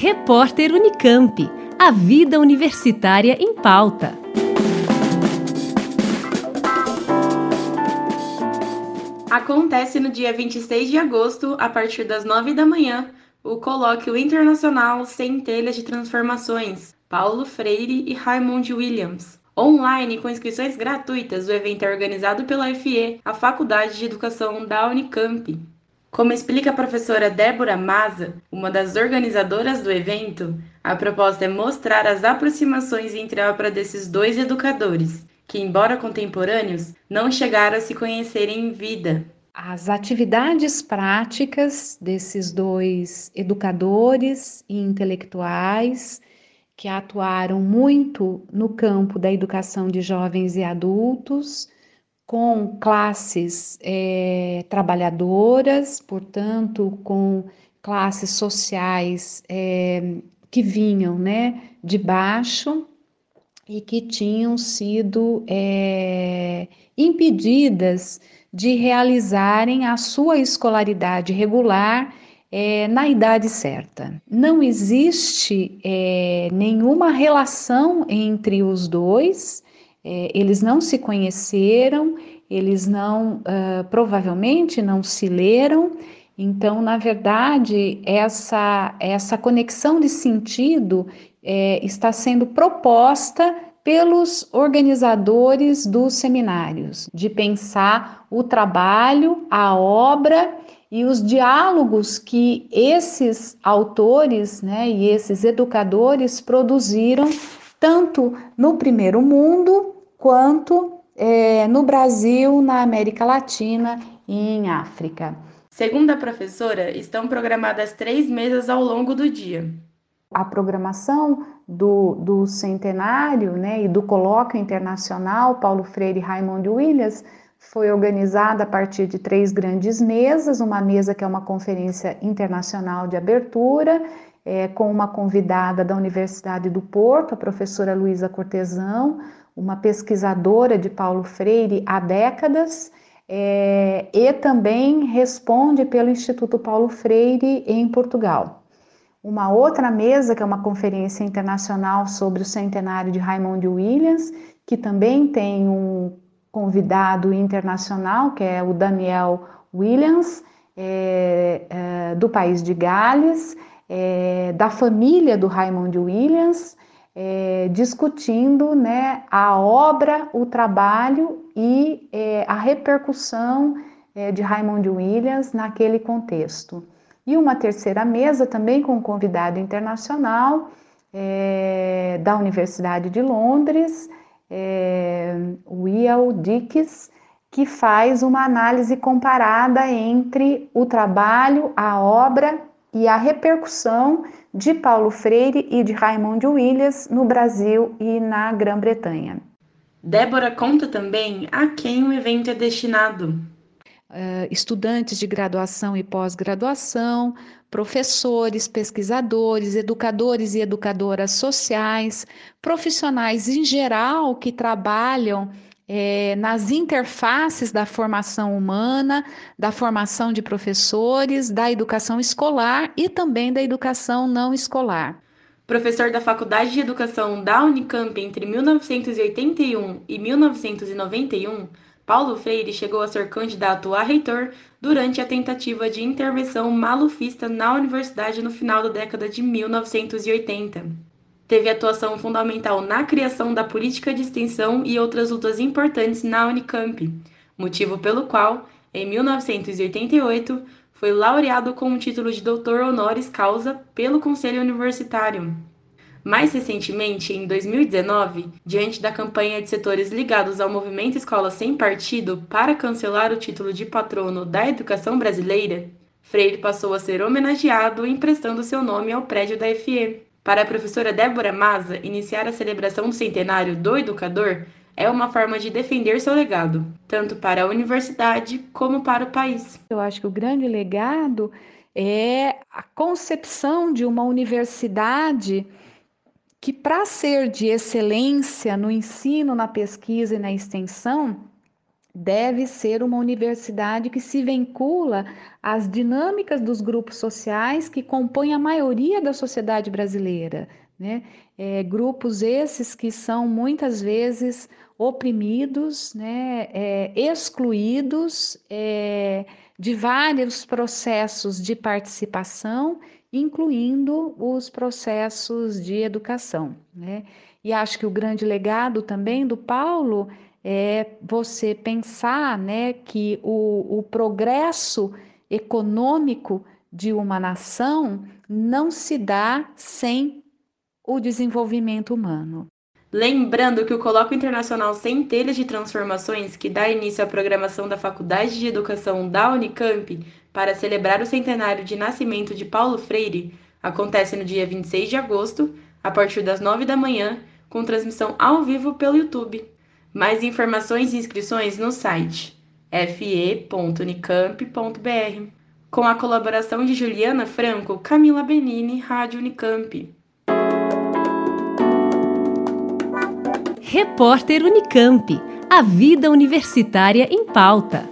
Repórter Unicamp. A vida universitária em pauta. Acontece no dia 26 de agosto, a partir das 9 da manhã, o colóquio internacional Centelhas de Transformações, Paulo Freire e Raymond Williams. Online, com inscrições gratuitas, o evento é organizado pela FE, a Faculdade de Educação da Unicamp. Como explica a professora Débora Maza, uma das organizadoras do evento, a proposta é mostrar as aproximações entre a obra desses dois educadores, que, embora contemporâneos, não chegaram a se conhecerem em vida. As atividades práticas desses dois educadores e intelectuais que atuaram muito no campo da educação de jovens e adultos, com classes é, trabalhadoras, portanto, com classes sociais é, que vinham né, de baixo e que tinham sido é, impedidas de realizarem a sua escolaridade regular é, na idade certa. Não existe é, nenhuma relação entre os dois é, eles não se conheceram, eles não, uh, provavelmente não se leram, então, na verdade, essa, essa conexão de sentido é, está sendo proposta pelos organizadores dos seminários, de pensar o trabalho, a obra e os diálogos que esses autores né, e esses educadores produziram tanto no primeiro mundo quanto é, no Brasil, na América Latina e em África. Segundo a professora, estão programadas três mesas ao longo do dia. A programação do, do centenário né, e do colóquio internacional Paulo Freire e Raymond Williams foi organizada a partir de três grandes mesas, uma mesa que é uma conferência internacional de abertura, é, com uma convidada da Universidade do Porto, a professora Luísa Cortesão, uma pesquisadora de Paulo Freire há décadas, é, e também responde pelo Instituto Paulo Freire em Portugal. Uma outra mesa, que é uma conferência internacional sobre o centenário de Raymond Williams, que também tem um convidado internacional, que é o Daniel Williams, é, é, do país de Gales, é, da família do Raymond Williams, é, discutindo né, a obra, o trabalho e é, a repercussão de Raymond Williams naquele contexto. E uma terceira mesa, também com um convidado internacional da Universidade de Londres, é, Will Dicks, que faz uma análise comparada entre o trabalho, a obra e a repercussão de Paulo Freire e de Raymond Williams no Brasil e na Grã-Bretanha. Débora conta também a quem o evento é destinado. Uh, estudantes de graduação e pós-graduação, professores, pesquisadores, educadores e educadoras sociais, profissionais em geral que trabalham é, nas interfaces da formação humana, da formação de professores, da educação escolar e também da educação não escolar. Professor da Faculdade de Educação da Unicamp entre 1981 e 1991, Paulo Freire chegou a ser candidato a reitor durante a tentativa de intervenção malufista na universidade no final da década de 1980 teve atuação fundamental na criação da política de extensão e outras lutas importantes na Unicamp, motivo pelo qual, em 1988, foi laureado com o título de doutor honoris causa pelo Conselho Universitário. Mais recentemente, em 2019, diante da campanha de setores ligados ao movimento Escola Sem Partido para cancelar o título de patrono da educação brasileira, Freire passou a ser homenageado emprestando seu nome ao prédio da FE. Para a professora Débora Maza, iniciar a celebração do centenário do educador é uma forma de defender seu legado, tanto para a universidade como para o país. Eu acho que o grande legado é a concepção de uma universidade que, para ser de excelência no ensino, na pesquisa e na extensão, deve ser uma universidade que se vincula às dinâmicas dos grupos sociais que compõem a maioria da sociedade brasileira. Né? É, grupos esses que são muitas vezes oprimidos, né? É, excluídos é, de vários processos de participação, incluindo os processos de educação. Né? E acho que o grande legado também do Paulo é você pensar né, que o, o progresso econômico de uma nação não se dá sem o desenvolvimento humano. Lembrando que o Colóquio Internacional Centelhas de Transformações, que dá início à programação da Faculdade de Educação da Unicamp para celebrar o centenário de nascimento de Paulo Freire, acontece no dia 26 de agosto, a partir das 9 da manhã, com transmissão ao vivo pelo YouTube. Mais informações e inscrições no site fe.unicamp.br. Com a colaboração de Juliana Franco, Camila Benini, Rádio Unicamp. Repórter Unicamp. A vida universitária em pauta.